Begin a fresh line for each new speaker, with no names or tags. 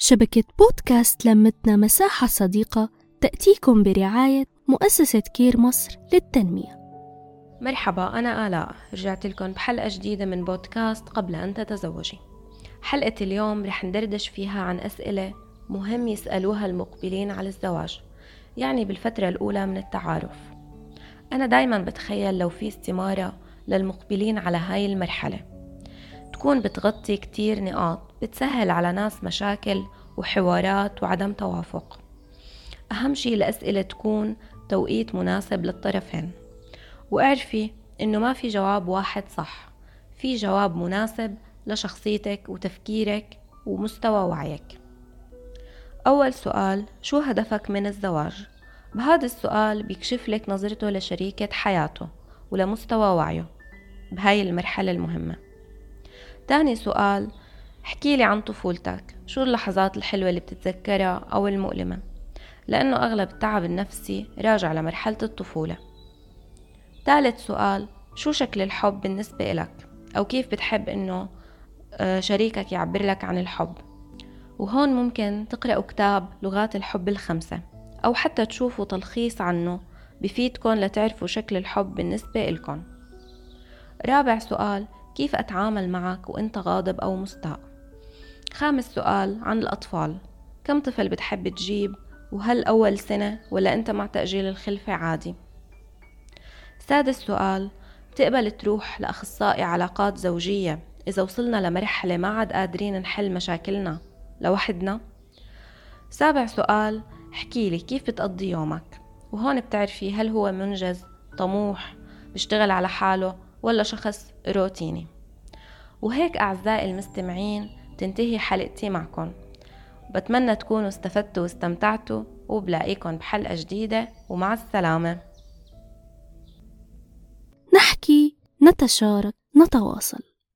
شبكة بودكاست لمتنا مساحة صديقة تأتيكم برعاية مؤسسة كير مصر للتنمية.
مرحبا أنا آلاء. رجعت لكم بحلقة جديدة من بودكاست قبل أن تتزوجي. حلقة اليوم رح ندردش فيها عن أسئلة مهم يسألوها المقبلين على الزواج يعني بالفترة الأولى من التعارف. أنا دايما بتخيل لو في استمارة للمقبلين على هاي المرحلة. تكون بتغطي كتير نقاط بتسهل على ناس مشاكل وحوارات وعدم توافق. أهم شي الأسئلة تكون توقيت مناسب للطرفين. واعرفي إنه ما في جواب واحد صح. في جواب مناسب لشخصيتك وتفكيرك ومستوى وعيك. أول سؤال شو هدفك من الزواج؟ بهذا السؤال بيكشف لك نظرته لشريكة حياته ولمستوى وعيه بهاي المرحلة المهمة. تاني سؤال احكي لي عن طفولتك. شو اللحظات الحلوة اللي بتتذكرها أو المؤلمة؟ لأنه أغلب التعب النفسي راجع لمرحلة الطفولة. ثالث سؤال شو شكل الحب بالنسبة إلك؟ أو كيف بتحب إنه آه، شريكك يعبر لك عن الحب؟ وهون ممكن تقرأوا كتاب لغات الحب الخمسة أو حتى تشوفوا تلخيص عنه بفيدكن لتعرفوا شكل الحب بالنسبة إلكن رابع سؤال كيف أتعامل معك وإنت غاضب أو مستاء خامس سؤال عن الأطفال. كم طفل بتحب تجيب؟ وهل أول سنة ولا أنت مع تأجيل الخلفة عادي؟ سادس سؤال بتقبل تروح لأخصائي علاقات زوجية إذا وصلنا لمرحلة ما عاد قادرين نحل مشاكلنا لوحدنا؟ سابع سؤال احكي لي كيف بتقضي يومك؟ وهون بتعرفي هل هو منجز طموح بيشتغل على حاله ولا شخص روتيني؟ وهيك أعزائي المستمعين تنتهي حلقتي معكم. بتمنى تكونوا استفدتوا واستمتعتوا وبلاقيكم بحلقة جديدة ومع السلامة.
نحكي نتشارك نتواصل.